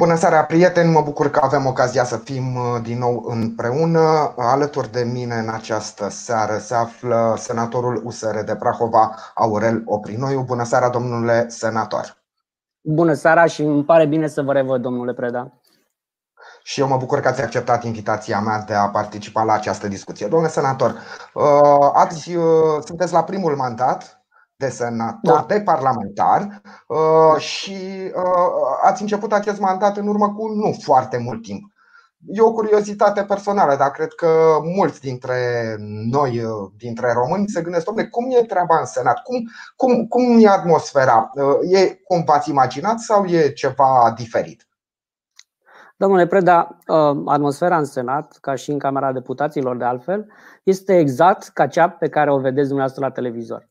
Bună seara, prieteni! Mă bucur că avem ocazia să fim uh, din nou împreună. Alături de mine în această seară se află senatorul USR de Prahova, Aurel Oprinoiu. Bună seara, domnule senator! Bună seara și îmi pare bine să vă revăd, domnule Preda. Și eu mă bucur că ați acceptat invitația mea de a participa la această discuție. Domnule senator, uh, ați, uh, sunteți la primul mandat de senator, da. de parlamentar uh, și uh, ați început acest mandat în urmă cu nu foarte mult timp. E o curiozitate personală, dar cred că mulți dintre noi, uh, dintre români, se gândesc, domnule, cum e treaba în Senat? Cum, cum, cum e atmosfera? E cum v-ați imaginat sau e ceva diferit? Domnule Preda, atmosfera în Senat, ca și în Camera Deputaților de altfel, este exact ca cea pe care o vedeți dumneavoastră la televizor.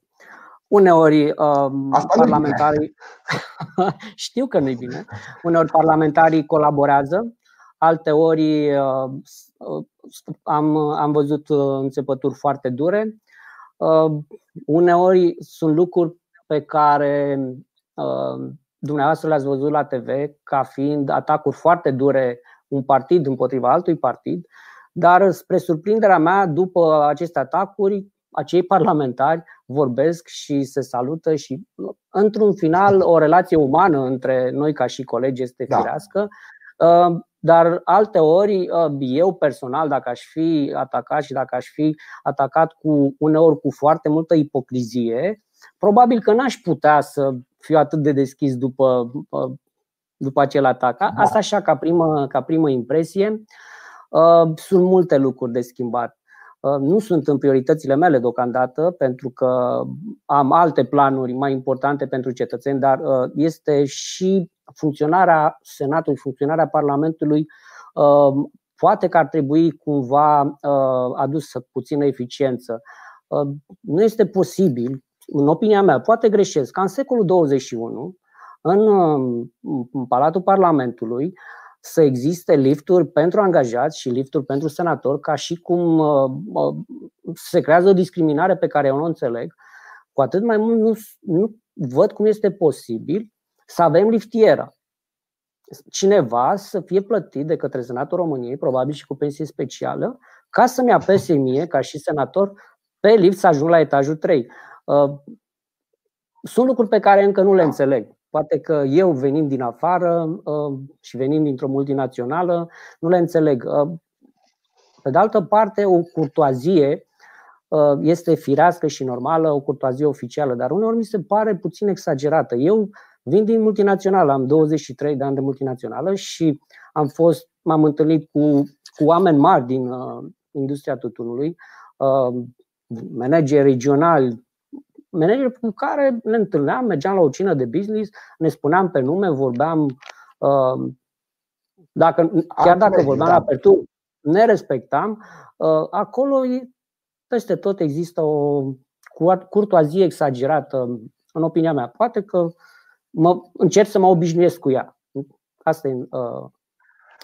Uneori um, parlamentarii știu că nu-i bine. Uneori parlamentarii colaborează, alte ori uh, am, am văzut uh, înțepături foarte dure. Uh, uneori sunt lucruri pe care uh, dumneavoastră le-ați văzut la TV ca fiind atacuri foarte dure un partid împotriva altui partid, dar spre surprinderea mea, după aceste atacuri, acei parlamentari vorbesc și se salută și într-un final o relație umană între noi ca și colegi este da. firească. Da. Dar alte ori, uh, eu personal, dacă aș fi atacat și dacă aș fi atacat cu uneori cu foarte multă ipocrizie, probabil că n-aș putea să fiu atât de deschis după, uh, după acel atac. Da. Asta așa ca primă, ca primă impresie. Sunt multe lucruri de schimbat. Uh, nu sunt în prioritățile mele deocamdată, pentru că am alte planuri mai importante pentru cetățeni, dar uh, este și funcționarea Senatului, funcționarea Parlamentului. Uh, poate că ar trebui cumva adusă puțină eficiență. Nu este posibil, în opinia mea, poate greșesc, ca în secolul 21, în, în Palatul Parlamentului, să existe lifturi pentru angajați și lifturi pentru senatori, ca și cum uh, uh, se creează o discriminare pe care eu nu o înțeleg. Cu atât mai mult nu, nu văd cum este posibil să avem liftieră. Cineva să fie plătit de către Senatul României, probabil și cu pensie specială, ca să-mi apese mie, ca și senator, pe lift să ajung la etajul 3. Uh, sunt lucruri pe care încă nu le înțeleg. Poate că eu venind din afară uh, și venind dintr-o multinațională, nu le înțeleg. Uh, pe de altă parte, o curtoazie uh, este firească și normală, o curtoazie oficială, dar uneori mi se pare puțin exagerată. Eu vin din multinațională, am 23 de ani de multinațională și am fost, m-am întâlnit cu, cu oameni mari din uh, industria tutunului, uh, manageri regionali, manageri cu care ne întâlneam, mergeam la o cină de business, ne spuneam pe nume, vorbeam, uh, dacă, chiar dacă vorbeam la pertur, ne respectam. Uh, acolo, peste tot, există o curtoazie exagerată, în opinia mea. Poate că mă, încerc să mă obișnuiesc cu ea. Asta e, uh,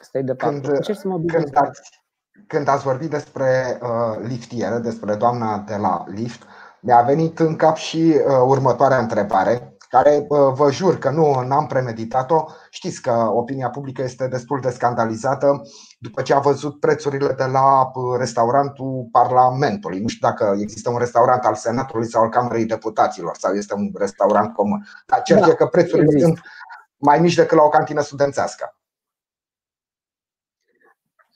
asta e de când, Încerc să mă obișnuiesc când ați, când ați vorbit despre uh, liftiere, despre doamna de la lift, mi-a venit în cap și uh, următoarea întrebare, care uh, vă jur că nu am premeditat-o. Știți că opinia publică este destul de scandalizată după ce a văzut prețurile de la uh, restaurantul Parlamentului. Nu știu dacă există un restaurant al Senatului sau al Camerei Deputaților sau este un restaurant comun. Dar cert da, e că prețurile există. sunt mai mici decât la o cantină studențească.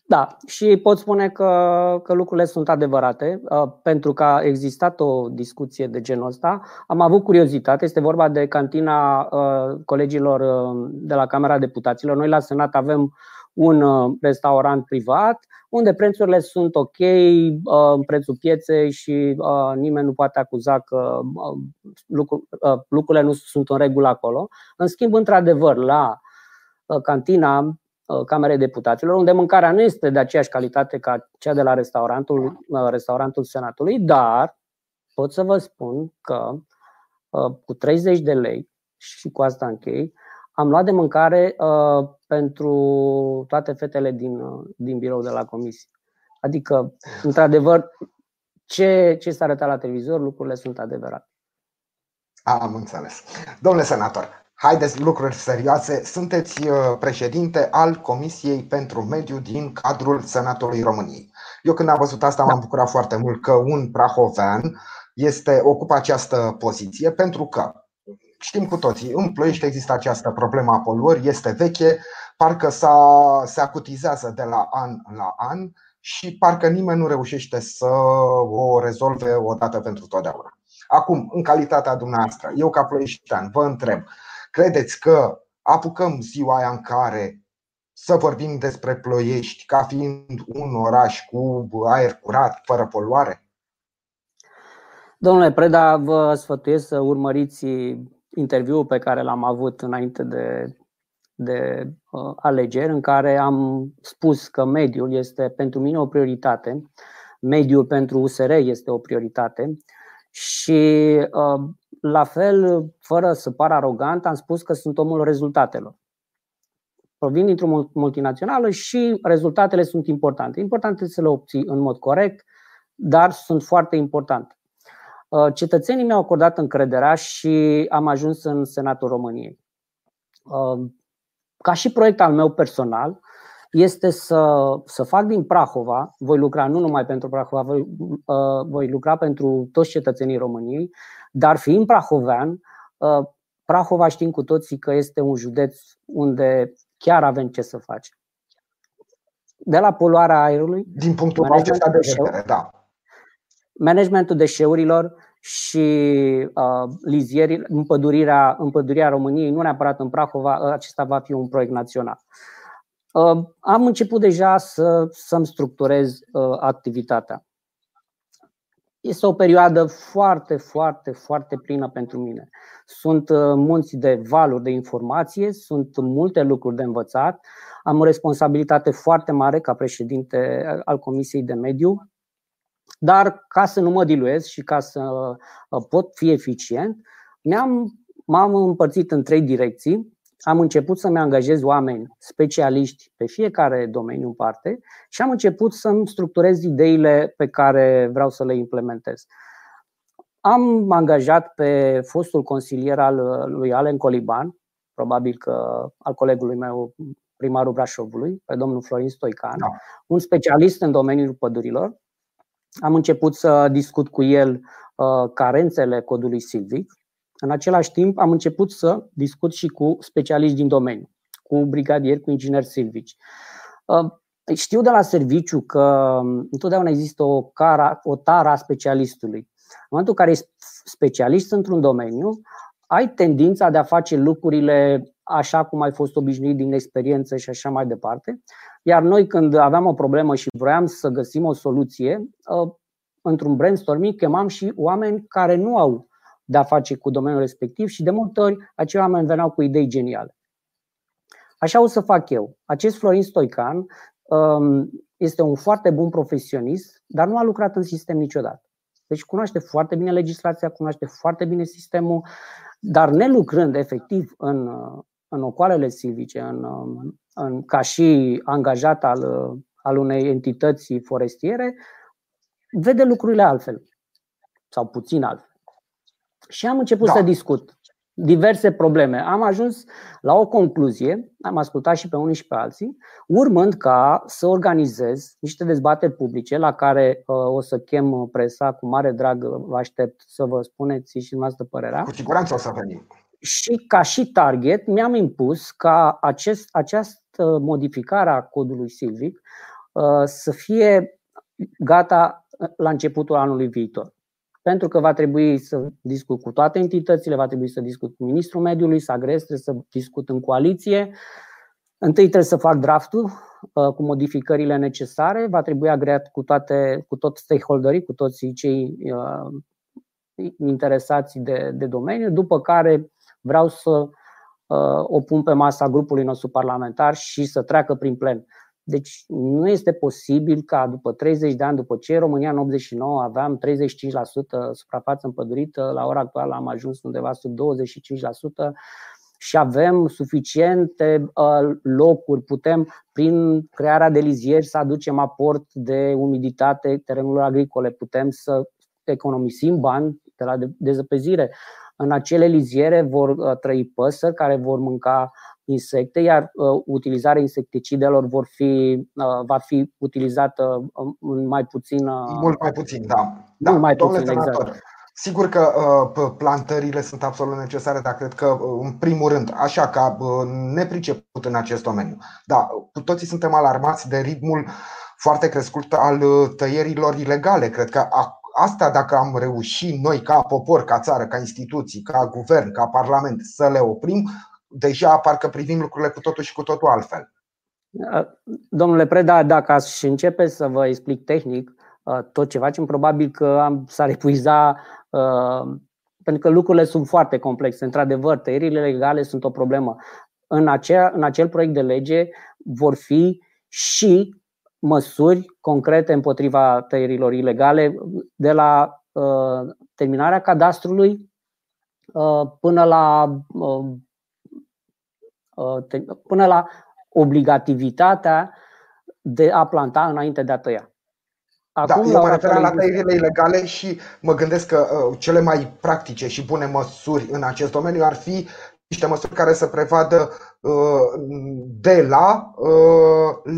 Da, și pot spune că, că lucrurile sunt adevărate, uh, pentru că a existat o discuție de genul ăsta. Am avut curiozitate, este vorba de cantina uh, colegilor uh, de la Camera Deputaților. Noi la Senat avem un restaurant privat unde prețurile sunt ok, în prețul pieței și nimeni nu poate acuza că lucrurile nu sunt în regulă acolo. În schimb, într-adevăr, la cantina Uh, Camerei Deputaților, unde mâncarea nu este de aceeași calitate ca cea de la restaurantul, uh, restaurantul Senatului, dar pot să vă spun că uh, cu 30 de lei, și cu asta închei, am luat de mâncare pentru toate fetele din, din birou de la comisie. Adică, într-adevăr, ce, ce s-a arătat la televizor, lucrurile sunt adevărate. Am înțeles. Domnule senator, haideți lucruri serioase, sunteți președinte al Comisiei pentru Mediu din cadrul Senatului României. Eu când am văzut asta m-am bucurat foarte mult că un prahovean este, ocupă această poziție pentru că știm cu toții, în Ploiești există această problemă a poluării, este veche, parcă se acutizează de la an la an și parcă nimeni nu reușește să o rezolve odată pentru totdeauna. Acum, în calitatea dumneavoastră, eu ca ploieștean vă întreb, credeți că apucăm ziua aia în care să vorbim despre Ploiești ca fiind un oraș cu aer curat, fără poluare? Domnule Preda, vă sfătuiesc să urmăriți interviul pe care l-am avut înainte de, de uh, alegeri, în care am spus că mediul este pentru mine o prioritate, mediul pentru USR este o prioritate și uh, la fel, fără să par arogant, am spus că sunt omul rezultatelor. Provin dintr-o multinațională și rezultatele sunt importante. Importante să le obții în mod corect, dar sunt foarte importante. Uh, cetățenii mi-au acordat încrederea și am ajuns în Senatul României. Uh, ca și proiect al meu personal, este să, să fac din Prahova, voi lucra nu numai pentru Prahova, voi, uh, voi lucra pentru toți cetățenii României, dar fiind prahovean, Prahova știm cu toții că este un județ unde chiar avem ce să facem. De la poluarea aerului, din punctul acesta de vedere, da managementul deșeurilor și uh, lizieri, împădurirea, împădurirea României, nu neapărat în Prahova, uh, acesta va fi un proiect național. Uh, am început deja să, să-mi structurez uh, activitatea. Este o perioadă foarte, foarte, foarte plină pentru mine. Sunt uh, munți de valuri de informație, sunt multe lucruri de învățat. Am o responsabilitate foarte mare ca președinte al Comisiei de Mediu dar ca să nu mă diluez și ca să uh, pot fi eficient, mi-am, m-am împărțit în trei direcții. Am început să-mi angajez oameni specialiști pe fiecare domeniu în parte și am început să-mi structurez ideile pe care vreau să le implementez. Am angajat pe fostul consilier al uh, lui Alen Coliban, probabil că al colegului meu, primarul Brașovului, pe domnul Florin Stoican, da. un specialist în domeniul pădurilor, am început să discut cu el uh, carențele codului Silvic. În același timp, am început să discut și cu specialiști din domeniu, cu brigadieri, cu ingineri silvici. Uh, știu de la serviciu că um, întotdeauna există o, cara, o tara a specialistului. În momentul în care ești specialist într-un domeniu, ai tendința de a face lucrurile așa cum ai fost obișnuit din experiență și așa mai departe. Iar noi, când aveam o problemă și vroiam să găsim o soluție, ă, într-un brainstorming chemam și oameni care nu au de-a face cu domeniul respectiv și de multe ori acei oameni veneau cu idei geniale. Așa o să fac eu. Acest Florin Stoican um, este un foarte bun profesionist, dar nu a lucrat în sistem niciodată. Deci cunoaște foarte bine legislația, cunoaște foarte bine sistemul, dar nelucrând efectiv în, în ocoalele silvice, în, în, ca și angajat al, al unei entități forestiere, vede lucrurile altfel sau puțin altfel. Și am început da. să discut diverse probleme. Am ajuns la o concluzie, am ascultat și pe unii și pe alții, urmând ca să organizez niște dezbateri publice la care uh, o să chem presa cu mare drag, vă aștept să vă spuneți și dumneavoastră părerea. Cu siguranță o să venim. Și ca și target mi-am impus ca acest, această modificare a codului Silvic uh, să fie gata la începutul anului viitor. Pentru că va trebui să discut cu toate entitățile, va trebui să discut cu Ministrul Mediului, să agrez, trebuie să discut în coaliție. Întâi trebuie să fac draftul uh, cu modificările necesare, va trebui agreat cu, toate, cu tot stakeholderii, cu toți cei uh, interesați de, de domeniu, după care vreau să uh, o pun pe masa grupului nostru parlamentar și să treacă prin plen. Deci nu este posibil ca după 30 de ani, după ce România în 89 aveam 35% suprafață împădurită, la ora actuală am ajuns undeva sub 25% și avem suficiente uh, locuri, putem prin crearea de lizieri să aducem aport de umiditate terenurilor agricole, putem să economisim bani de la dezăpezire. În acele liziere vor trăi păsări care vor mânca insecte, iar utilizarea insecticidelor vor fi, va fi utilizată în mai puțin. Mult mai puțin, da. da mult mai puțin, exact. Sigur că uh, plantările sunt absolut necesare, dar cred că, uh, în primul rând, așa ca uh, nepriceput în acest domeniu. Da, cu toții suntem alarmați de ritmul foarte crescut al tăierilor ilegale. Cred că asta, dacă am reușit noi, ca popor, ca țară, ca instituții, ca guvern, ca parlament, să le oprim, deja parcă privim lucrurile cu totul și cu totul altfel. Domnule Preda, dacă aș începe să vă explic tehnic, tot ce facem, probabil că am, s-ar epuiza Uh, pentru că lucrurile sunt foarte complexe. Într-adevăr, tăierile legale sunt o problemă. În, acea, în acel proiect de lege vor fi și măsuri concrete împotriva tăierilor ilegale, de la uh, terminarea cadastrului uh, până la uh, uh, te, până la obligativitatea de a planta înainte de a tăia. Da, Acum, da, eu mă refer la tăierile ilegale și mă gândesc că uh, cele mai practice și bune măsuri în acest domeniu ar fi niște măsuri care să prevadă uh, de la uh,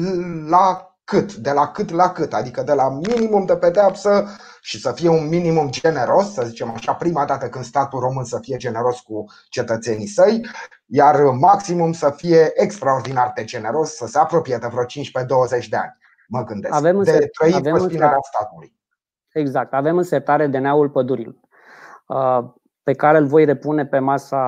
la cât, de la cât la cât, adică de la minimum de pedeapsă și să fie un minimum generos, să zicem așa, prima dată când statul român să fie generos cu cetățenii săi, iar maximum să fie extraordinar de generos, să se apropie de vreo 15-20 de ani mă gândesc, avem de trăit avem păstirea statului. Exact, avem însetare de neaul pădurilor uh, pe care îl voi repune pe masa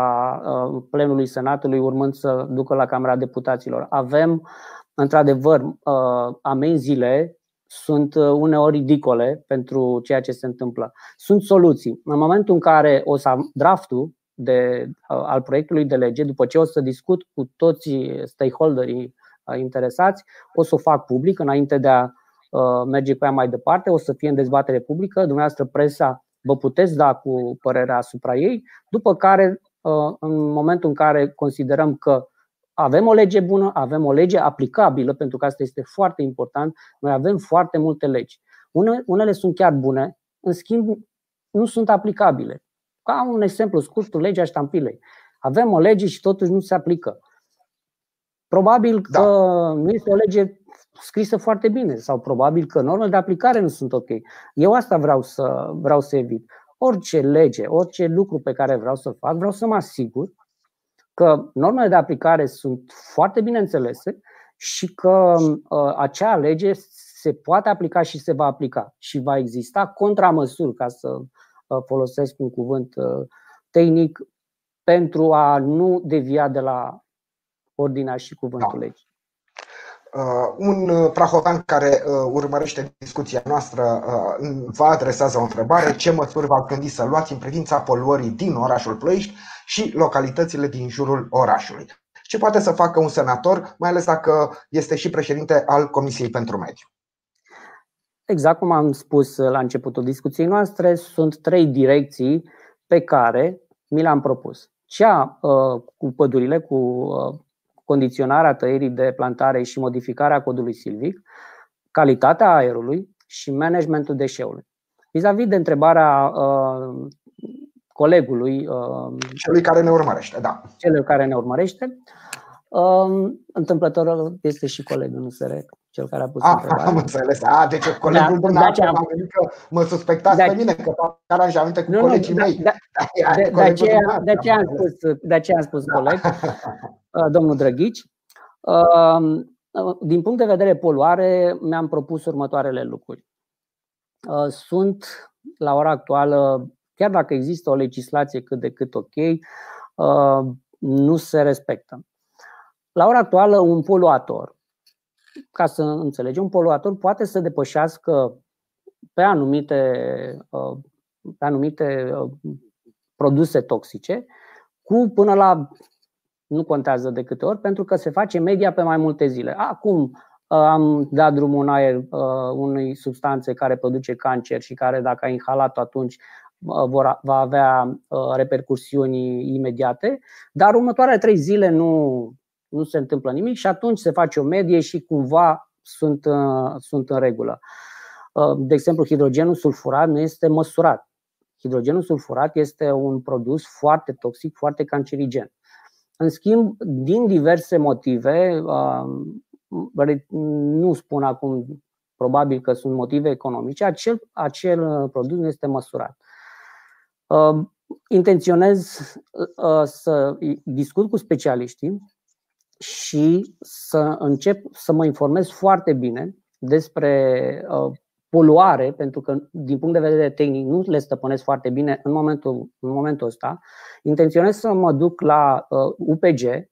uh, plenului Senatului urmând să ducă la Camera Deputaților. Avem, într-adevăr, uh, amenziile sunt uneori ridicole pentru ceea ce se întâmplă. Sunt soluții. În momentul în care o să am draftul de, al proiectului de lege, după ce o să discut cu toți stakeholderii interesați, o să o fac public înainte de a uh, merge cu ea mai departe, o să fie în dezbatere publică, dumneavoastră presa vă puteți da cu părerea asupra ei, după care uh, în momentul în care considerăm că avem o lege bună, avem o lege aplicabilă, pentru că asta este foarte important, noi avem foarte multe legi. Unele sunt chiar bune, în schimb nu sunt aplicabile. Ca un exemplu scurt, legea ștampilei. Avem o lege și totuși nu se aplică. Probabil da. că da. nu este o lege scrisă foarte bine sau probabil că normele de aplicare nu sunt ok. Eu asta vreau să, vreau să evit. Orice lege, orice lucru pe care vreau să-l fac, vreau să mă asigur că normele de aplicare sunt foarte bine înțelese și că uh, acea lege se poate aplica și se va aplica și va exista contramăsuri, ca să uh, folosesc un cuvânt uh, tehnic, pentru a nu devia de la ordinea și cuvântul da. legii. Uh, un uh, prahovan care uh, urmărește discuția noastră uh, vă adresează o întrebare. Ce măsuri v-ați gândit să luați în privința poluării din orașul Ploiești și localitățile din jurul orașului? Ce poate să facă un senator, mai ales dacă este și președinte al Comisiei pentru Mediu? Exact cum am spus la începutul discuției noastre, sunt trei direcții pe care mi le-am propus. Cea uh, cu pădurile, cu uh, condiționarea tăierii de plantare și modificarea codului silvic, calitatea aerului și managementul deșeului. Vis-a-vis de întrebarea uh, colegului. Uh, celui care ne urmărește, da. Celui care ne urmărește. Uh, întâmplător este și colegul, nu se cel care a pus ah, întrebarea. Am înțeles. A, deci colegul da, dumneavoastră am gândit că mă suspectați de pe mine, că fac aranjamente cu nu, colegii nu, mei. Da, de, de, aceea, de, aceea am spus, de aceea am spus da. coleg, uh, domnul Drăghici. Um, din punct de vedere poluare, mi-am propus următoarele lucruri. Uh, sunt, la ora actuală, chiar dacă există o legislație cât de cât ok, uh, nu se respectă. La ora actuală, un poluator ca să înțelegem, un poluator poate să depășească pe anumite, uh, pe anumite uh, produse toxice cu până la nu contează de câte ori, pentru că se face media pe mai multe zile. Acum uh, am dat drumul în aer unei substanțe care produce cancer și care, dacă ai inhalat atunci, vor, va avea repercursiuni imediate, dar următoarele trei zile nu, nu se întâmplă nimic și atunci se face o medie și cumva sunt, uh, sunt în regulă. Uh, de exemplu, hidrogenul sulfurat nu este măsurat. hidrogenul sulfurat este un produs foarte toxic, foarte cancerigen. În schimb, din diverse motive, nu spun acum, probabil că sunt motive economice, acel, acel produs nu este măsurat. Intenționez să discut cu specialiștii și să încep să mă informez foarte bine despre poluare, pentru că din punct de vedere tehnic nu le stăpânesc foarte bine în momentul, în momentul ăsta, intenționez să mă duc la uh, UPG,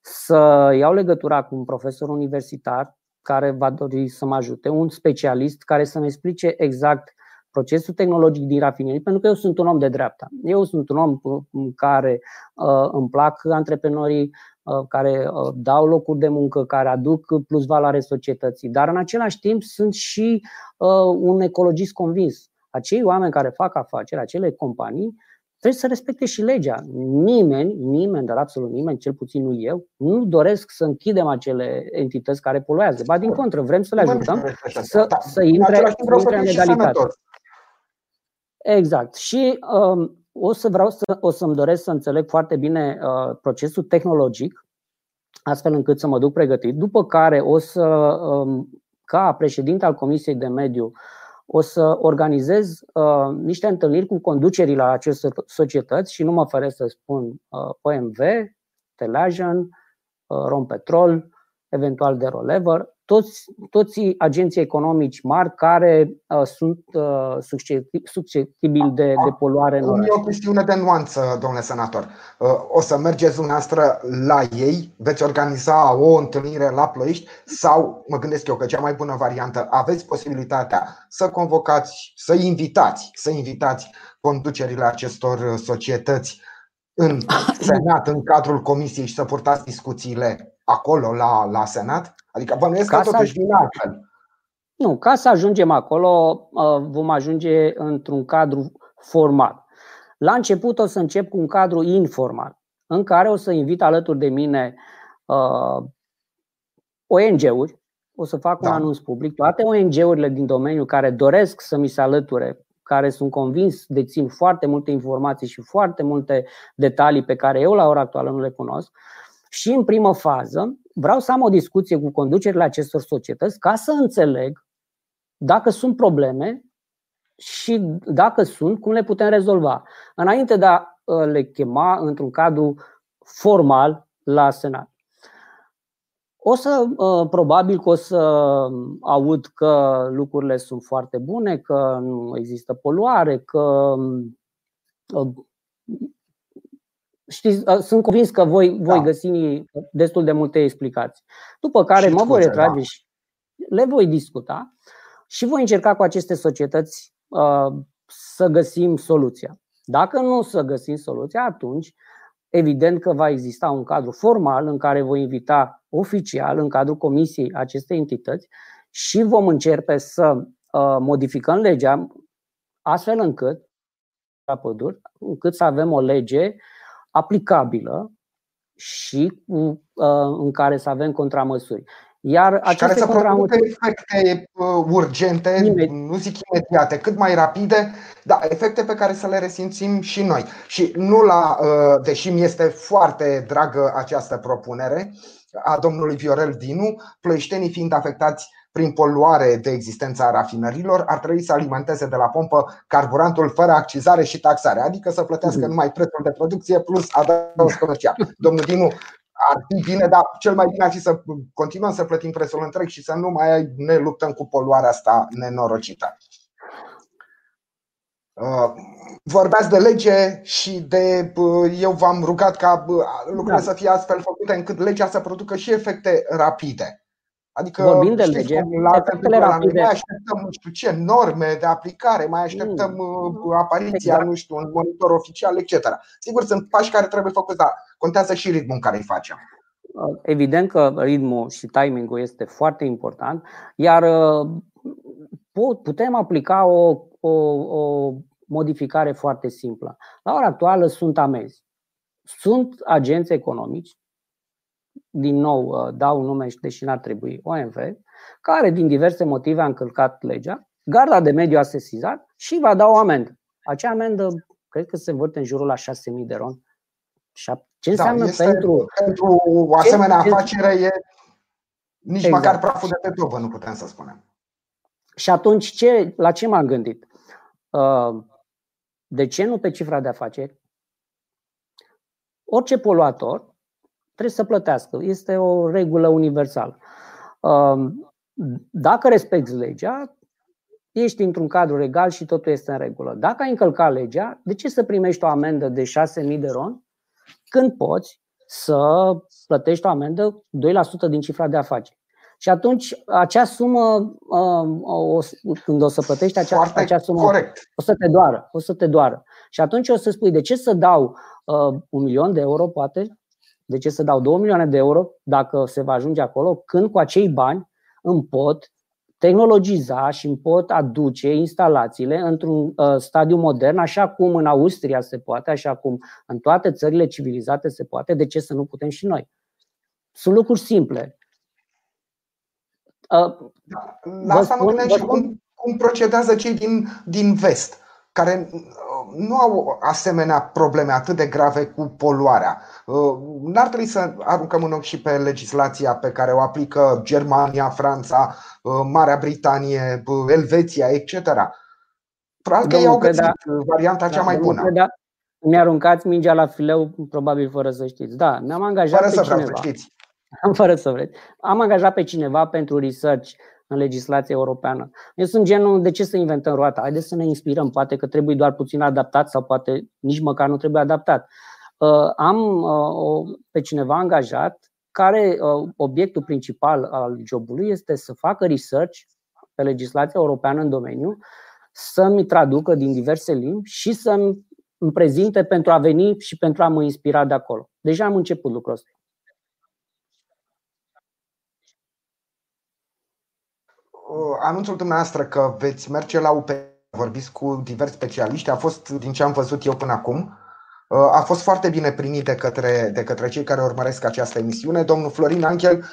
să iau legătura cu un profesor universitar care va dori să mă ajute, un specialist care să-mi explice exact procesul tehnologic din rafinerii, pentru că eu sunt un om de dreapta. Eu sunt un om în care uh, îmi plac antreprenorii, Uh, care uh, dau locuri de muncă, care aduc plus valoare societății, dar în același timp sunt și uh, un ecologist convins. Acei oameni care fac afaceri, acele companii, trebuie să respecte și legea. Nimeni, nimeni, dar absolut nimeni, cel puțin nu eu, nu doresc să închidem acele entități care poluează. Ba din contră, vrem să le ajutăm să, să intre, să intre în legalitate. Exact. Și um, o să vreau să, o să-mi doresc să înțeleg foarte bine uh, procesul tehnologic, astfel încât să mă duc pregătit, după care o să, um, ca președinte al Comisiei de Mediu, o să organizez uh, niște întâlniri cu conducerii la aceste societăți și nu mă feresc să spun uh, OMV, Teleagen, uh, Rompetrol, eventual de Rolever, toți, toți agenții economici mari care uh, sunt uh, susceptibili de, de poluare în oraș. E o chestiune de nuanță, domnule senator. Uh, o să mergeți dumneavoastră la ei, veți organiza o întâlnire la Ploiești sau, mă gândesc eu că cea mai bună variantă, aveți posibilitatea să convocați, să invitați, să invitați conducerile acestor societăți în Senat, în cadrul comisiei și să purtați discuțiile acolo la, la Senat? Adică bănuiesc că totuși din altfel. Nu, ca să ajungem acolo, uh, vom ajunge într-un cadru formal. La început o să încep cu un cadru informal, în care o să invit alături de mine uh, ONG-uri, o să fac da. un anunț public, toate ONG-urile din domeniu care doresc să mi se alăture, care sunt convins, dețin foarte multe informații și foarte multe detalii pe care eu la ora actuală nu le cunosc, și în primă fază vreau să am o discuție cu conducerile acestor societăți ca să înțeleg dacă sunt probleme și dacă sunt, cum le putem rezolva. Înainte de a ă, le chema într-un cadru formal la Senat. O să, ă, probabil că o să aud că lucrurile sunt foarte bune, că nu există poluare, că ă, știți, sunt convins că voi, voi da. găsi destul de multe explicații. După care și mă voi retrage da. și le voi discuta și voi încerca cu aceste societăți uh, să găsim soluția. Dacă nu să găsim soluția, atunci evident că va exista un cadru formal în care voi invita oficial în cadrul comisiei acestei entități și vom începe să uh, modificăm legea astfel încât păduri, încât să avem o lege aplicabilă și uh, în care să avem contramăsuri. Iar și aceste care să contramăsuri... efecte uh, urgente, Imedi... nu zic imediate, cât mai rapide, dar efecte pe care să le resimțim și noi. Și nu la, uh, deși mi este foarte dragă această propunere a domnului Viorel Dinu, ploieștenii fiind afectați prin poluare de existența rafinărilor, ar trebui să alimenteze de la pompă carburantul fără accizare și taxare, adică să plătească mhm. numai prețul de producție plus adaos comercial. Domnul Dinu, ar fi bine, dar cel mai bine ar fi să continuăm să plătim prețul întreg și să nu mai ne luptăm cu poluarea asta nenorocită. Uh, vorbeați de lege și de. Uh, eu v-am rugat ca uh, lucrurile da. să fie astfel făcute încât legea să producă și efecte rapide. Adică, Vorbim de lege, la efectele rapide. Mai așteptăm, nu știu ce, norme de aplicare, mai așteptăm mm. apariția, exact. nu știu, un monitor oficial, etc. Sigur, sunt pași care trebuie făcuți, dar contează și ritmul în care îi facem. Evident că ritmul și timingul este foarte important, iar putem aplica o, o, o modificare foarte simplă. La ora actuală sunt amenzi. Sunt agenți economici din nou uh, dau nume și deși n-ar trebui, OMV, care din diverse motive a încălcat legea, garda de mediu a sesizat și va da o amendă. acea amendă cred că se învârte în jurul la 6.000 de ron. Ce da, înseamnă da, pentru... Pentru o asemenea ce, afacere e nici exact. măcar praful de pe tobă, nu putem să spunem. Și atunci, ce, la ce m-am gândit? Uh, de ce nu pe cifra de afaceri? Orice poluator trebuie să plătească. Este o regulă universală. Uh, dacă respecti legea, ești într-un cadru legal și totul este în regulă. Dacă ai încălcat legea, de ce să primești o amendă de 6.000 de ron când poți să plătești o amendă 2% din cifra de afaceri? Și atunci acea sumă, o, când o să plătești acea, acea sumă, corect. o să te doară, o să te doară. Și atunci o să spui, de ce să dau uh, un milion de euro, poate? De ce să dau două milioane de euro dacă se va ajunge acolo, când cu acei bani îmi pot tehnologiza și îmi pot aduce instalațiile într-un uh, stadiu modern, așa cum în Austria se poate, așa cum în toate țările civilizate se poate, de ce să nu putem și noi? Sunt lucruri simple. Uh, La asta spun, mă gândeam și cum, cum procedează cei din, din vest, care uh, nu au asemenea probleme atât de grave cu poluarea. Uh, n-ar trebui să aruncăm în ochi și pe legislația pe care o aplică Germania, Franța, Marea Britanie, Elveția, etc. Probabil că ei au găsit varianta cea da, mai bună. Preda, mi-aruncați mingea la fileu, probabil fără să știți. Da, mi-am angajat fără pe să cineva. Vreau să știți. fără să vreți. Am angajat pe cineva pentru research în legislația europeană. Eu sunt genul, de ce să inventăm roata? Haideți să ne inspirăm, poate că trebuie doar puțin adaptat sau poate nici măcar nu trebuie adaptat. Uh, am uh, pe cineva angajat care uh, obiectul principal al jobului este să facă research pe legislația europeană în domeniu, să-mi traducă din diverse limbi și să-mi prezinte pentru a veni și pentru a mă inspira de acolo. Deja am început lucrul ăsta. Anunțul dumneavoastră că veți merge la UP, vorbiți cu diversi specialiști, a fost, din ce am văzut eu până acum, uh, a fost foarte bine primit de către, de către cei care urmăresc această emisiune. Domnul Florin Angel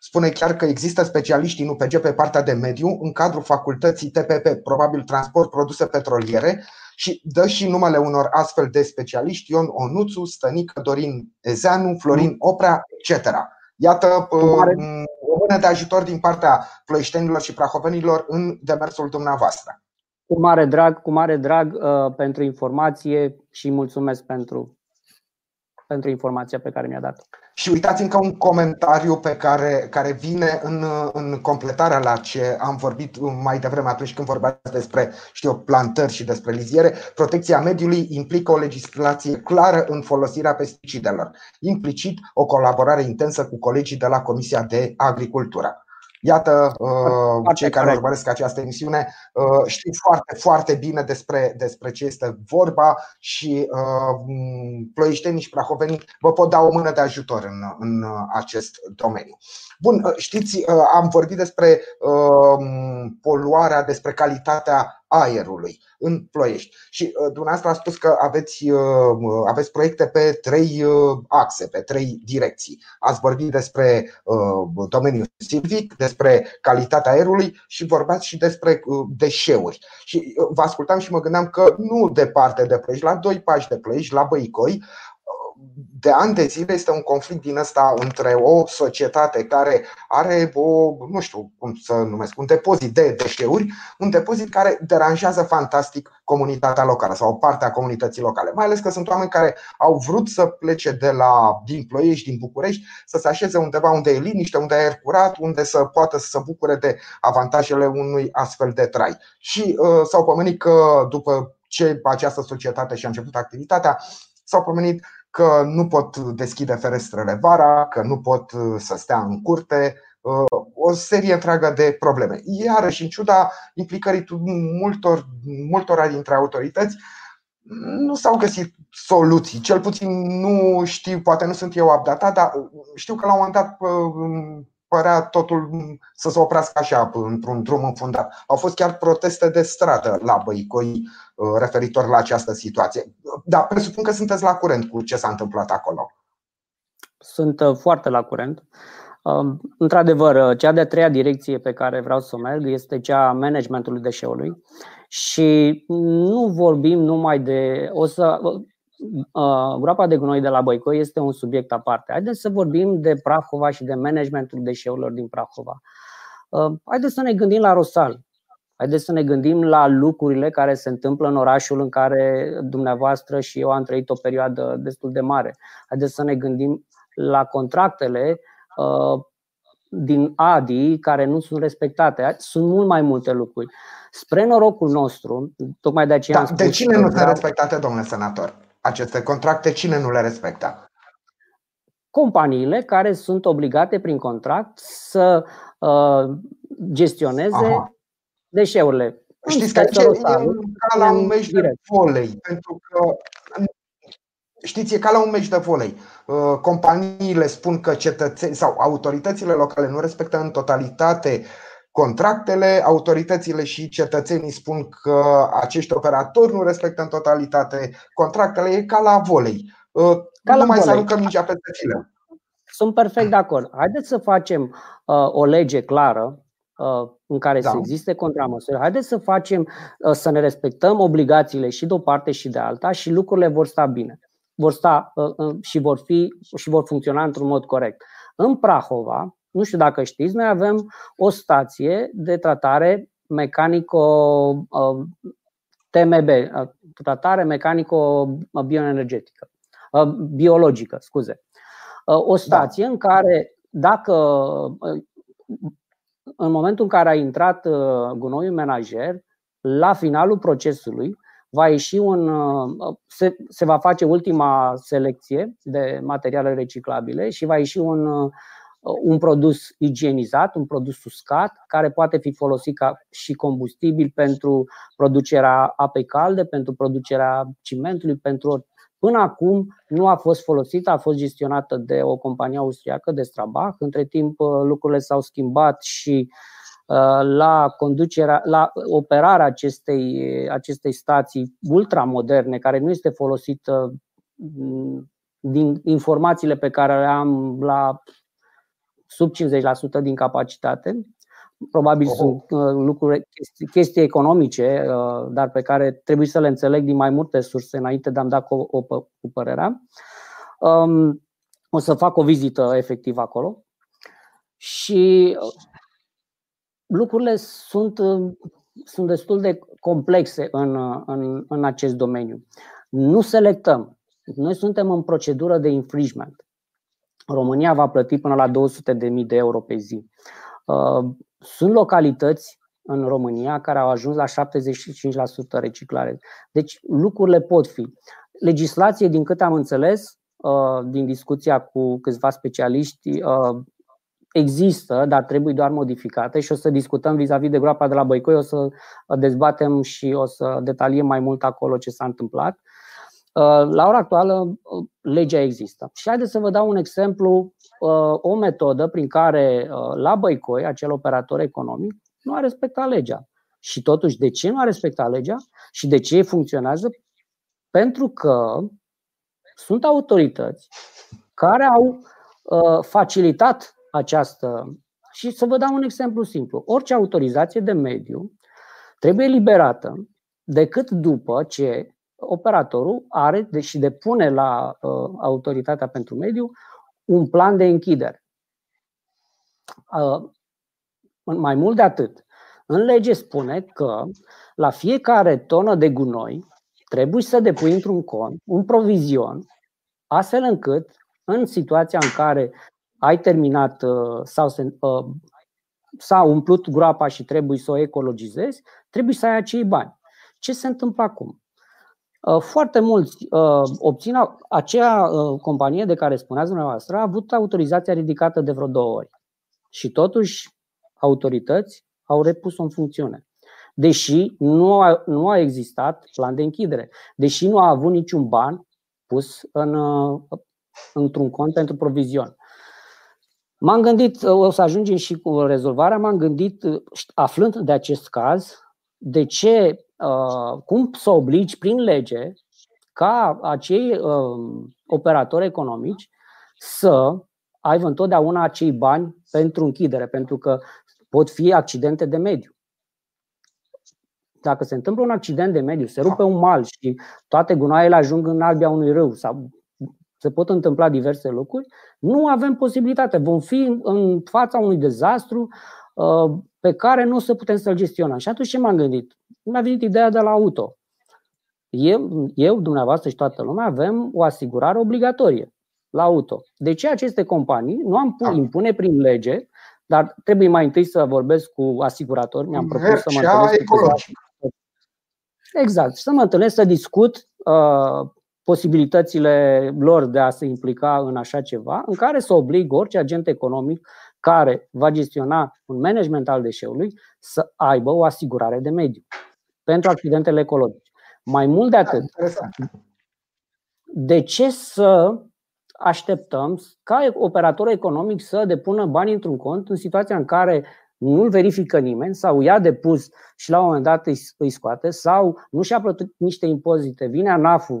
spune chiar că există specialiști în UPG pe partea de mediu în cadrul facultății TPP, probabil transport produse petroliere, și dă și numele unor astfel de specialiști, Ion Onuțu, Stănică, Dorin Ezeanu, Florin Oprea, etc. Iată o mână de ajutor din partea ploieștenilor și prahovenilor în demersul dumneavoastră. Cu mare drag, cu mare drag uh, pentru informație și mulțumesc pentru pentru informația pe care mi-a dat. Și uitați încă un comentariu pe care, care vine în, în completarea la ce am vorbit mai devreme atunci când vorbeați despre știu, plantări și despre liziere. Protecția mediului implică o legislație clară în folosirea pesticidelor, implicit o colaborare intensă cu colegii de la Comisia de Agricultură. Iată, uh, cei care urmăresc această emisiune uh, știu foarte, foarte bine despre, despre ce este vorba și uh, ploieștenii și prahovenii vă pot da o mână de ajutor în, în acest domeniu. Bun, știți, am vorbit despre poluarea, despre calitatea aerului în Ploiești. Și uh, dumneavoastră a spus că aveți, uh, aveți proiecte pe trei uh, axe, pe trei direcții. Ați vorbit despre domeniul silvic, despre calitatea aerului și vorbeați și despre deșeuri. Și vă ascultam și mă gândeam că nu departe de Ploiești, la doi pași de Ploiești, la Băicoi, de ani de zile este un conflict din ăsta între o societate care are o, nu știu cum să numesc, un depozit de deșeuri, un depozit care deranjează fantastic comunitatea locală sau o parte a comunității locale. Mai ales că sunt oameni care au vrut să plece de la, din Ploiești, din București, să se așeze undeva unde e liniște, unde e aer curat, unde să poată să se bucure de avantajele unui astfel de trai. Și uh, s-au pomenit că după ce această societate și-a început activitatea, s-au pomenit că nu pot deschide ferestrele vara, că nu pot uh, să stea în curte, uh, o serie întreagă de probleme. Iarăși, în ciuda implicării multor, multora dintre autorități, nu s-au găsit soluții. Cel puțin nu știu, poate nu sunt eu updatat, dar știu că la un moment dat uh, părea totul să se oprească așa, într-un drum înfundat. Au fost chiar proteste de stradă la Băicoi uh, referitor la această situație. Dar presupun că sunteți la curent cu ce s-a întâmplat acolo. Sunt uh, foarte la curent. Um, într-adevăr, uh, cea de-a treia direcție pe care vreau să merg este cea a managementului deșeului. Și nu vorbim numai de. O să, uh, groapa de gunoi de la Băicoi este un subiect aparte. Haideți să vorbim de Prahova și de managementul deșeurilor din Prahova. Uh, haideți să ne gândim la Rosal. Haideți să ne gândim la lucrurile care se întâmplă în orașul în care dumneavoastră și eu am trăit o perioadă destul de mare. Haideți să ne gândim la contractele uh, din ADI care nu sunt respectate. Sunt mult mai multe lucruri. Spre norocul nostru, tocmai de aceea da, am spus De cine nu sunt respectate, domnule senator? Aceste contracte, cine nu le respectă? Companiile care sunt obligate prin contract să uh, gestioneze Aha. deșeurile. Știți că e ca la un meci de volei, pentru că Știți, e ca la un meci de volei. Uh, companiile spun că cetățeni sau autoritățile locale nu respectă în totalitate contractele, autoritățile și cetățenii spun că acești operatori nu respectă în totalitate contractele. E ca la volei. Uh, ca nu mai să aruncă mingea pe file. Sunt perfect de acord. Haideți să facem uh, o lege clară uh, în care da. să existe contramăsuri. Haideți să facem, uh, să ne respectăm obligațiile și de o parte și de alta și lucrurile vor sta bine vor sta uh, uh, și vor fi și vor funcționa într-un mod corect. În Prahova, nu știu dacă știți, noi avem o stație de tratare mecanico uh, TMB, tratare mecanico-bioenergetică, biologică, scuze. O stație da. în care dacă în momentul în care a intrat gunoiul menajer, la finalul procesului, va ieși un, uh, se, se va face ultima selecție de materiale reciclabile și va ieși un, uh, un produs igienizat, un produs uscat, care poate fi folosit ca și combustibil pentru producerea apei calde, pentru producerea cimentului, pentru Până acum nu a fost folosită, a fost gestionată de o companie austriacă, de Strabag. Între timp uh, lucrurile s-au schimbat și uh, Uh, la conducerea, la operarea acestei, acestei stații ultramoderne, care nu este folosită mm, din informațiile pe care le am la sub 50% din capacitate. Probabil oh. sunt uh, lucruri, chestii, chestii economice, uh, dar pe care trebuie să le înțeleg din mai multe surse înainte de a-mi da cu, o, cu părerea. Um, o să fac o vizită efectiv acolo și lucrurile sunt, uh, sunt destul de complexe în, uh, în, în acest domeniu. Nu selectăm. Noi suntem în procedură de infringement. România va plăti până la 200.000 de euro pe zi. Uh, sunt localități în România care au ajuns la 75% reciclare. Deci lucrurile pot fi. Legislație, din câte am înțeles, din discuția cu câțiva specialiști, există, dar trebuie doar modificate și o să discutăm vis-a-vis de groapa de la Băicoi, o să dezbatem și o să detaliem mai mult acolo ce s-a întâmplat. Uh, la ora actuală, uh, legea există. Și haideți să vă dau un exemplu, uh, o metodă prin care la Băicoi, acel operator economic, nu a respectat legea. Și totuși, de ce nu a respectat legea și de ce funcționează? Pentru că sunt autorități care au facilitat această. Și să vă dau un exemplu simplu. Orice autorizație de mediu trebuie liberată decât după ce operatorul are și depune la uh, autoritatea pentru mediu un plan de închidere. Uh, mai mult de atât, în lege spune că la fiecare tonă de gunoi trebuie să depui într-un cont un provizion, astfel încât în situația în care ai terminat uh, sau se, uh, s-a umplut groapa și trebuie să o ecologizezi, trebuie să ai acei bani. Ce se întâmplă acum? Uh, foarte mulți obțin acea companie de care spuneați dumneavoastră a avut autorizația ridicată de vreo două ori. Și totuși autorități au repus-o în funcțiune. Deși nu a, nu a existat plan de închidere, deși nu a avut niciun ban pus în, într-un cont pentru provizion. M-am gândit, o să ajungem și cu rezolvarea, m-am gândit, aflând de acest caz, de ce, uh, cum să obligi prin lege ca acei uh, operatori economici să aibă întotdeauna acei bani pentru închidere, pentru că pot fi accidente de mediu. dacă se întâmplă un accident de mediu, se rupe un mal și toate gunoaiele ajung în albia unui râu sau se pot întâmpla diverse lucruri, nu avem posibilitate. Vom fi în fața unui dezastru uh, pe care nu o să putem să-l gestionăm. Și atunci ce m-am gândit? Mi-a venit ideea de la auto. Eu, eu, dumneavoastră și toată lumea avem o asigurare obligatorie la auto. De ce aceste companii nu am pus, impune prin lege, dar trebuie mai întâi să vorbesc cu asiguratori. Mi-am propus să mă întâlnesc cu Exact. Să mă întâlnesc să discut uh, posibilitățile lor de a se implica în așa ceva, în care să oblig orice agent economic care va gestiona un management al deșeului să aibă o asigurare de mediu pentru accidentele ecologice. Mai mult de atât, de ce să așteptăm ca operator economic să depună bani într-un cont în situația în care nu-l verifică nimeni sau ia depus și la un moment dat îi, scoate sau nu și-a plătit niște impozite, vine ANAF-ul,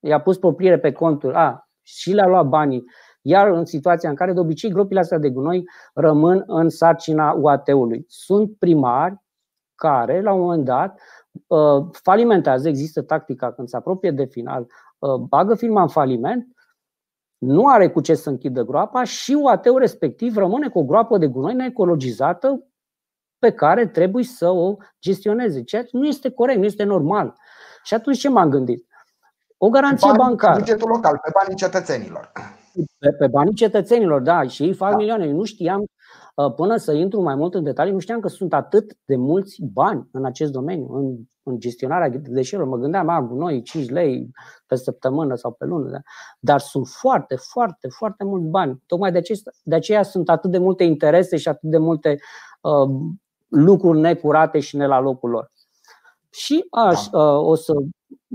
i-a pus propriere pe conturi, a, și le-a luat banii, iar în situația în care de obicei gropile astea de gunoi rămân în sarcina UAT-ului. Sunt primari care, la un moment dat, uh, falimentează, există tactica când se apropie de final, uh, bagă firma în faliment, nu are cu ce să închidă groapa și UAT-ul respectiv rămâne cu o groapă de gunoi neecologizată pe care trebuie să o gestioneze, ceea ce nu este corect, nu este normal. Și atunci ce m-am gândit? O garanție banii, bancară. Bugetul local, pe banii cetățenilor. Pe, pe banii cetățenilor, da, și ei fac da. milioane. Eu nu știam, uh, până să intru mai mult în detalii, nu știam că sunt atât de mulți bani în acest domeniu, în, în gestionarea deșeurilor. Mă gândeam, a, noi 5 lei pe săptămână sau pe lună, da? dar sunt foarte, foarte, foarte mulți bani. Tocmai de, aceea, de aceea sunt atât de multe interese și atât de multe uh, lucruri necurate și ne la locul lor. Și aș, da. uh, o să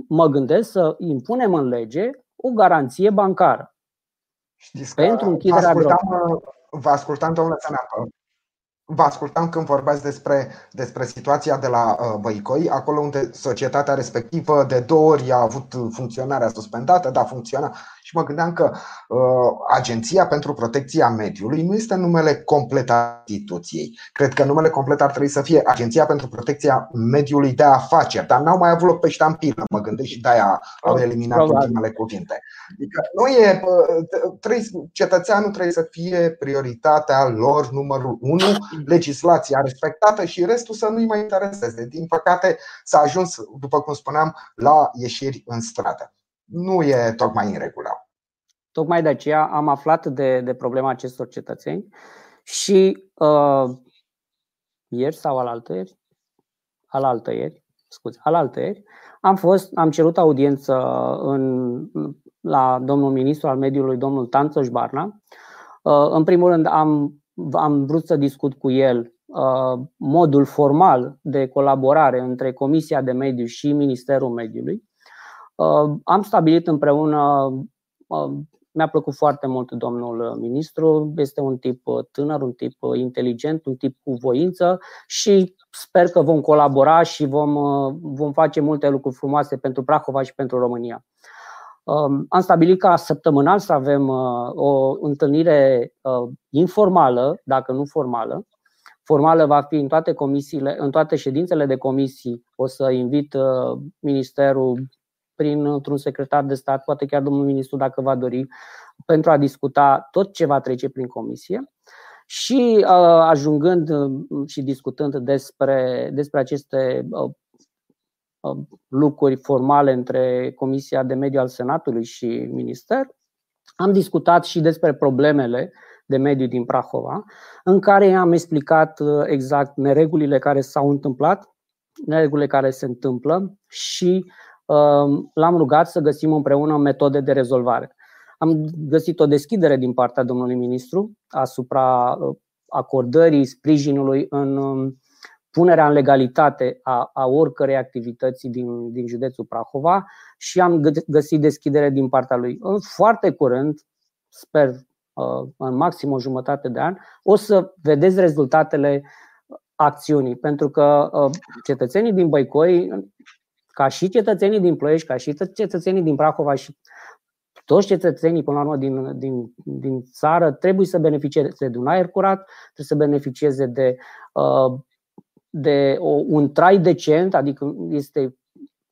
mă gândesc să impunem în lege o garanție bancară. Știți pentru închiderea vă ascultam, vă ascultam, domnule senator, Vă ascultam când vorbeați despre, despre situația de la uh, Băicoi, acolo unde societatea respectivă de două ori a avut funcționarea suspendată, dar funcționa și mă gândeam că uh, Agenția pentru Protecția Mediului nu este numele complet al instituției. Cred că numele complet ar trebui să fie Agenția pentru Protecția Mediului de Afaceri, dar n-au mai avut loc pe ștampilă, mă gândesc și de-aia au eliminat Probabil. ultimele cuvinte. Adică nu e, uh, trebuie, cetățeanul trebuie să fie prioritatea lor numărul unu, legislația respectată și restul să nu-i mai intereseze. Din păcate s-a ajuns, după cum spuneam, la ieșiri în stradă nu e tocmai în regulă. Tocmai de aceea am aflat de, de problema acestor cetățeni și uh, ieri sau alaltăieri, alaltăieri, scuze, alaltăieri, am fost, am cerut audiență în, la domnul ministru al mediului, domnul Tanțoș Barna. Uh, în primul rând am, am vrut să discut cu el uh, modul formal de colaborare între Comisia de Mediu și Ministerul Mediului Uh, am stabilit împreună, uh, mi-a plăcut foarte mult domnul ministru, este un tip uh, tânăr, un tip inteligent, un tip cu voință și sper că vom colabora și vom, vom face multe lucruri frumoase pentru Prahova și pentru România. Um, am stabilit ca săptămânal să avem o întâlnire informală, dacă nu formală. Formală va fi în toate comisiile, în toate ședințele de comisii. O să invit Ministerul printr-un secretar de stat, poate chiar domnul ministru dacă va dori, pentru a discuta tot ce va trece prin comisie. Și uh, ajungând uh, și discutând despre, despre aceste uh, lucruri formale între Comisia de Mediu al Senatului și Minister, am discutat și despre problemele de mediu din Prahova, în care am explicat exact neregulile care s-au întâmplat, neregulile care se întâmplă și l-am rugat să găsim împreună metode de rezolvare. Am găsit o deschidere din partea domnului ministru asupra uh, acordării sprijinului în um, punerea în legalitate a, a oricărei activități din, din județul Prahova și am găsit deschidere din partea lui. În foarte curând, sper uh, în maxim o jumătate de an, o să vedeți rezultatele acțiunii, pentru că uh, cetățenii din Băicoi ca și cetățenii din Ploiești, ca și cetățenii din Prahova și toți cetățenii, până la urmă, din, din, din țară trebuie să beneficieze de un aer curat, trebuie să beneficieze de uh, de o, un trai decent, adică este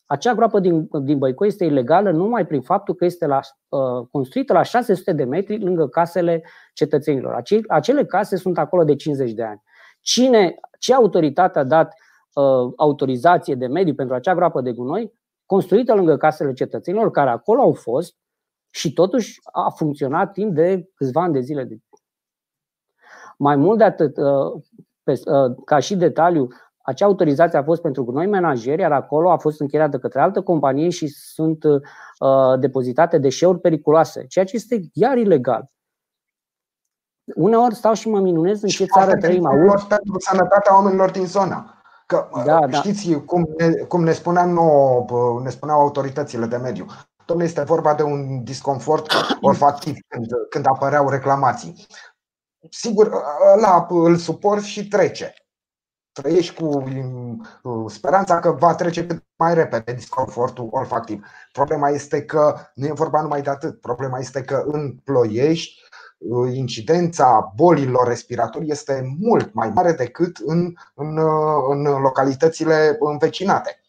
acea groapă din, din Băicoi este ilegală numai prin faptul că este la, uh, construită la 600 de metri lângă casele cetățenilor. Ace, acele case sunt acolo de 50 de ani. Cine, ce autoritate a dat uh, autorizație de mediu pentru acea groapă de gunoi construită lângă casele cetățenilor care acolo au fost și totuși a funcționat timp de câțiva ani de zile. Mai mult de atât, uh, uh, ca și detaliu, acea autorizație a fost pentru noi menajeri, iar acolo a fost încheiată către altă companie și sunt uh, depozitate deșeuri periculoase, ceea ce este chiar ilegal. Uneori stau și mă minunez în ce țară trăim. pentru sănătatea oamenilor din zona. Că, da, uh, știți da. cum, ne, cum ne, spuneam nouă, ne spuneau autoritățile de mediu. Domnule, este vorba de un disconfort olfactiv când, când apăreau reclamații. Sigur, ăla îl suport și trece trăiești cu speranța că va trece cât mai repede disconfortul olfactiv. Problema este că nu e vorba numai de atât. Problema este că în ploiești uh, incidența bolilor respiratorii este mult mai mare decât în, în, uh, în localitățile învecinate.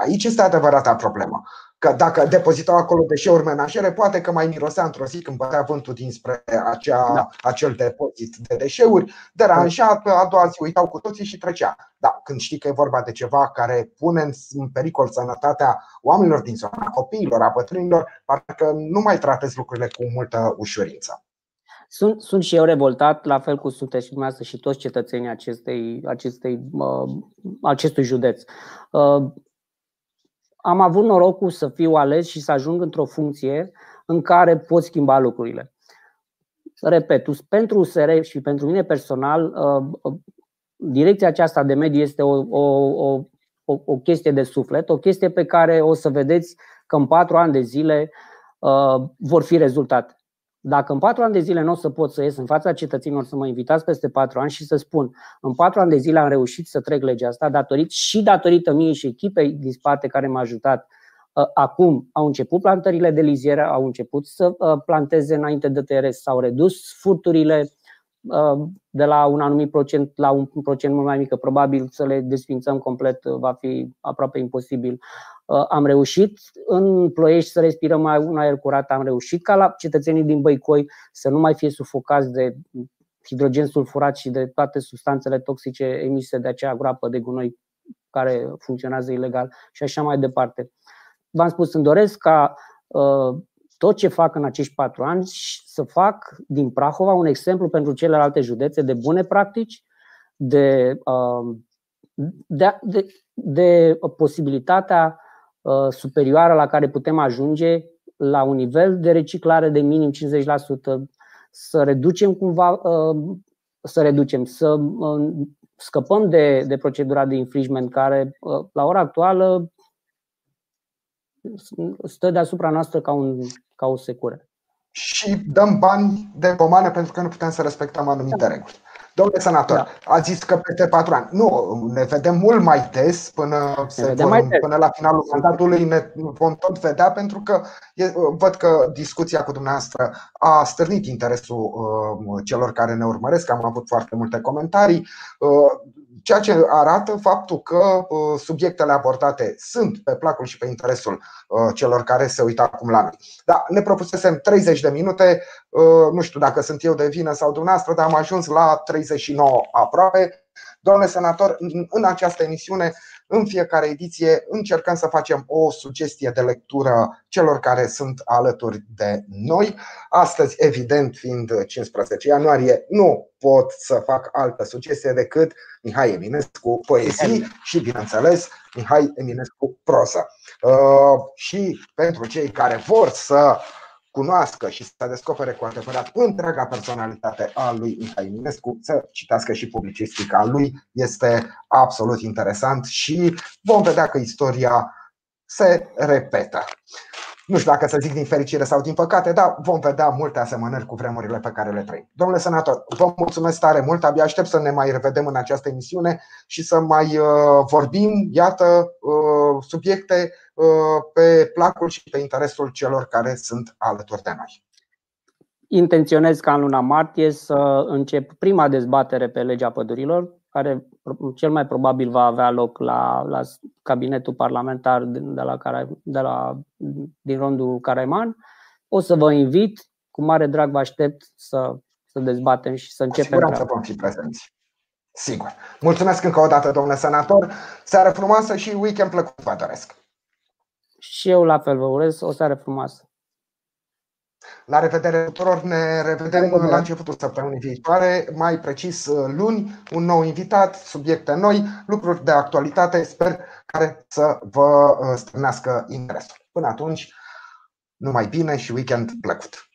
Aici este adevărata problemă. Că dacă depozitau acolo deșeuri menajere, poate că mai mirosea într-o zi când bătea vântul dinspre acea, da. acel depozit de deșeuri, deranja, a doua zi uitau cu toții și trecea. Da, când știi că e vorba de ceva care pune în pericol sănătatea oamenilor din zona, copiilor, a bătrânilor, parcă nu mai tratezi lucrurile cu multă ușurință. Sunt, sunt și eu revoltat, la fel cu sunteți și dumneavoastră și toți cetățenii acestei, acestei, uh, acestui județ. Uh, am avut norocul să fiu ales și să ajung într-o funcție în care pot schimba lucrurile. Repet, pentru USR și pentru mine personal, uh, uh, direcția aceasta de mediu este o, o, o, o chestie de suflet, o chestie pe care o să vedeți că în patru ani de zile uh, vor fi rezultate. Dacă în patru ani de zile nu o să pot să ies în fața cetățenilor să mă invitați peste patru ani și să spun în patru ani de zile am reușit să trec legea asta datorit și datorită mie și echipei din spate care m-a ajutat uh, Acum au început plantările de lizieră, au început să uh, planteze înainte de TRS, s-au redus furturile uh, de la un anumit procent la un procent mult mai mic, probabil să le desfințăm complet va fi aproape imposibil. Uh, am reușit în Ploiești să respirăm mai un aer curat, am reușit ca la cetățenii din Băicoi să nu mai fie sufocați de hidrogen sulfurat și de toate substanțele toxice emise de acea groapă de gunoi care funcționează ilegal și așa mai departe. V-am spus, îmi doresc ca uh, tot ce fac în acești patru ani să fac din Prahova un exemplu pentru celelalte județe de bune practici, de, uh, de, de, de posibilitatea Uh, superioară la care putem ajunge la un nivel de reciclare de minim 50%, să reducem cumva, uh, să reducem, să uh, scăpăm de, de procedura de infringement care la ora actuală stă deasupra noastră ca, un, ca o secură. Și dăm bani de pomană pentru că nu putem să respectăm anumite reguli. Domnule senator, da. a zis că peste patru ani. Nu, ne vedem mult mai des până, se vor, mai des. până la finalul mandatului ne vom tot vedea pentru că e, văd că discuția cu dumneavoastră a stârnit interesul uh, celor care ne urmăresc. Am avut foarte multe comentarii. Uh, ceea ce arată faptul că uh, subiectele abordate sunt pe placul și pe interesul uh, celor care se uită acum la noi. Da, ne propusesem 30 de minute, uh, nu știu dacă sunt eu de vină sau dumneavoastră, dar am ajuns la 39 aproape. Domnule senator, în această emisiune în fiecare ediție încercăm să facem o sugestie de lectură celor care sunt alături de noi. Astăzi, evident, fiind 15 ianuarie, nu pot să fac altă sugestie decât Mihai Eminescu poezii și, bineînțeles, Mihai Eminescu proză. Uh, și pentru cei care vor să cunoască și să descopere cu adevărat întreaga personalitate a lui Mihai Eminescu, să citească și publicistica lui. Este absolut interesant și vom vedea că istoria se repetă. Nu știu dacă să zic din fericire sau din păcate, dar vom vedea multe asemănări cu vremurile pe care le trăim. Domnule senator, vă mulțumesc tare mult, abia aștept să ne mai revedem în această emisiune și să mai uh, vorbim, iată, uh, subiecte uh, pe placul și pe interesul celor care sunt alături de noi. Intenționez ca în luna martie să încep prima dezbatere pe legea pădurilor, care cel mai probabil va avea loc la, la cabinetul parlamentar de la, de la, din rondul Caraiman. O să vă invit, cu mare drag vă aștept să, să dezbatem și să începem. Siguranță să vom fi prezenți. Sigur. Mulțumesc încă o dată, domnule senator. Seară frumoasă și weekend plăcut vă doresc. Și eu la fel vă urez o seară frumoasă. La revedere tuturor, ne revedem la, la începutul săptămânii viitoare, mai precis luni, un nou invitat, subiecte noi, lucruri de actualitate, sper care să vă uh, strânească interesul. Până atunci, numai bine și weekend plăcut!